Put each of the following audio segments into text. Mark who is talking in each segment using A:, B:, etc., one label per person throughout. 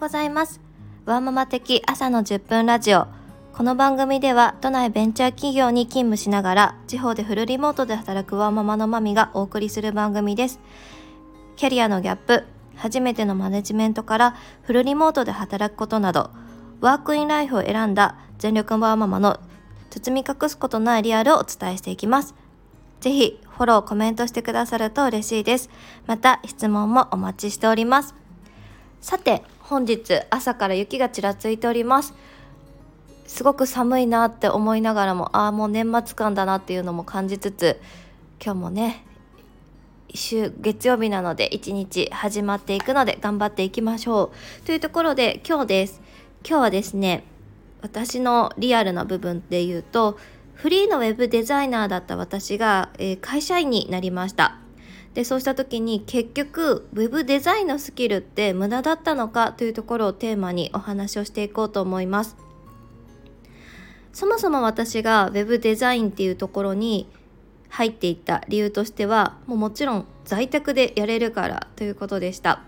A: ございますワーママ的朝の10分ラジオこの番組では都内ベンチャー企業に勤務しながら地方でフルリモートで働くワーママのマミがお送りする番組ですキャリアのギャップ初めてのマネジメントからフルリモートで働くことなどワークインライフを選んだ全力ワーママの包み隠すことないリアルをお伝えしていきますぜひフォロー、コメントしてくださると嬉しいです。また質問もお待ちしております。さて、本日朝から雪がちらついております。すごく寒いなって思いながらも、ああ、もう年末感だなっていうのも感じつつ、今日もね、週月曜日なので一日始まっていくので頑張っていきましょう。というところで今日です。今日はですね、私のリアルな部分で言うと、フリーのウェブデザイナーだった私が、えー、会社員になりました。でそうした時に結局ウェブデザインのスキルって無駄だったのかというところをテーマにお話をしていこうと思います。そもそも私がウェブデザインっていうところに入っていった理由としてはもうもちろん在宅でやれるからということでした。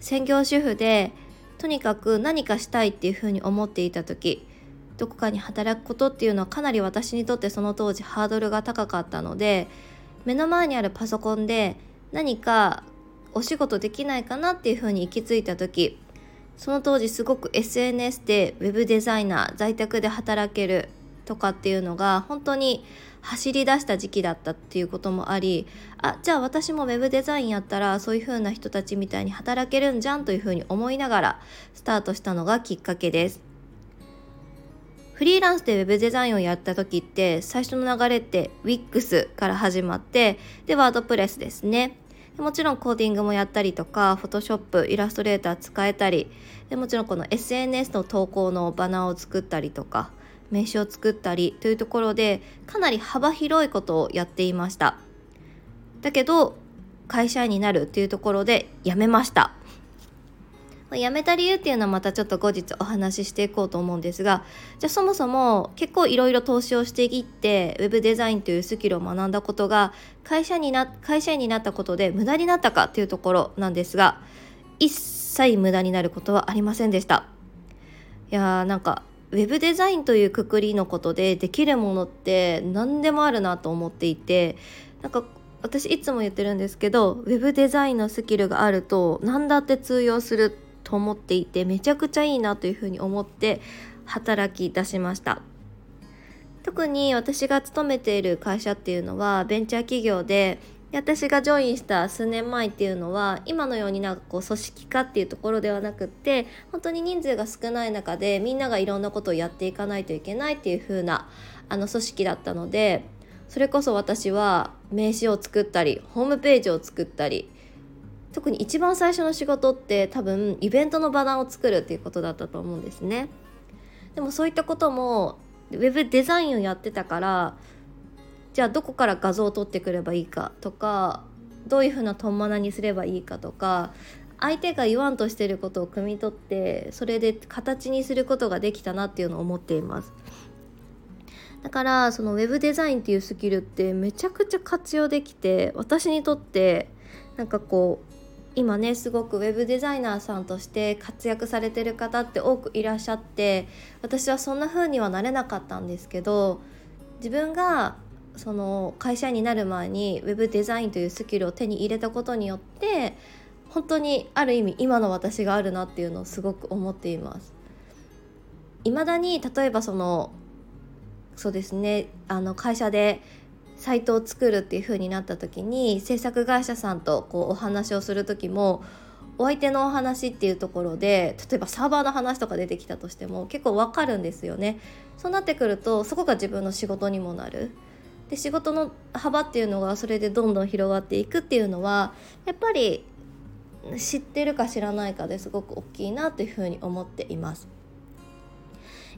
A: 専業主婦でとにかく何かしたいっていうふうに思っていた時どこかに働くことっていうのはかなり私にとってその当時ハードルが高かったので目の前にあるパソコンで何かお仕事できないかなっていうふうに行き着いた時その当時すごく SNS でウェブデザイナー在宅で働けるとかっていうのが本当に走り出した時期だったっていうこともありあじゃあ私も web デザインやったらそういう風な人たちみたいに働けるんじゃんという風に思いながらスタートしたのがきっかけです。フリーランスで web デザインをやった時って最初の流れって Wix から始まってでワードプレスですね。もちろんコーディングもやったりとか Photoshop イラストレーター使えたりでもちろんこの SNS の投稿のバナーを作ったりとか名刺を作ったりというところでかなり幅広いことをやっていました。だけど会社員になるっていうところで辞めました。辞めた理由っていうのはまたちょっと後日お話ししていこうと思うんですがじゃあそもそも結構いろいろ投資をしていってウェブデザインというスキルを学んだことが会社にな会社員になったことで無駄になったかっていうところなんですが一切無駄になることはありませんでした。いやーなんかウェブデザインというくくりのことでできるものって何でもあるなと思っていてなんか私いつも言ってるんですけどウェブデザインのスキルがあると何だって通用すると思っていてめちゃくちゃいいなというふうに思って働き出しました。特に私が勤めている会社っていうのはベンチャー企業で私がジョインした数年前っていうのは今のようになんかこう組織化っていうところではなくって本当に人数が少ない中でみんながいろんなことをやっていかないといけないっていう風なあの組織だったのでそれこそ私は名刺を作ったりホームページを作ったり特に一番最初の仕事って多分イベントのバナーを作るっていうことだったと思うんですね。でもそういったこともウェブデザインをやってたからじゃあどこから画像を撮ってくればいいかとかどういうふうなトンマナにすればいいかとか相手が言わんとしてることを汲み取ってそれで形にすることができたなっていうのを思っています。だからそのウェブデザインっていうスキルってめちゃくちゃ活用できて私にとってなんかこう今ねすごくウェブデザイナーさんとして活躍されてる方って多くいらっしゃって私はそんな風にはなれなかったんですけど自分がその会社員になる前にウェブデザインというスキルを手に入れたことによって本当にある意味今の私があるなっていうのをすごく思っています。未だに例えばそのそうですねあの会社でサイトを作るっていう風になった時に制作会社さんとこうお話をする時もお相手のお話っていうところで例えばサーバーの話とか出てきたとしても結構わかるんですよね。そうなってくるとそこが自分の仕事にもなる。で仕事の幅っていうのがそれでどんどん広がっていくっていうのはやっぱり知ってるか知らないかですごく大きいなというふうに思っています。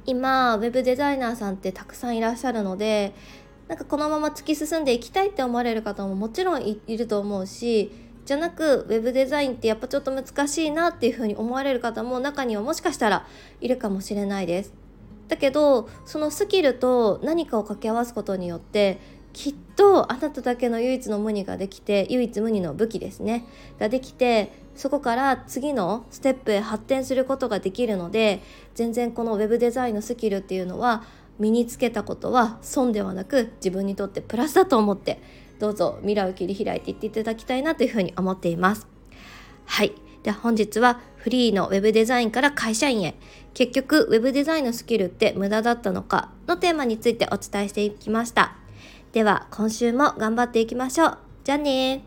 A: 今ウェブデザイナーさんってたくさんいらっしゃるのでなんかこのまま突き進んでいきたいって思われる方ももちろんいると思うしじゃなくウェブデザインってやっぱちょっと難しいなっていうふうに思われる方も中にはもしかしたらいるかもしれないです。だけどそのスキルと何かを掛け合わすことによってきっとあなただけの唯一の無二ができて唯一無二の武器ですねができてそこから次のステップへ発展することができるので全然このウェブデザインのスキルっていうのは身につけたことは損ではなく自分にとってプラスだと思ってどうぞ未来を切り開いていっていただきたいなというふうに思っています。はい。で本日はフリーのウェブデザインから会社員へ。結局ウェブデザインのスキルって無駄だったのかのテーマについてお伝えしていきました。では今週も頑張っていきましょう。じゃあね